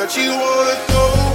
that you wanna go.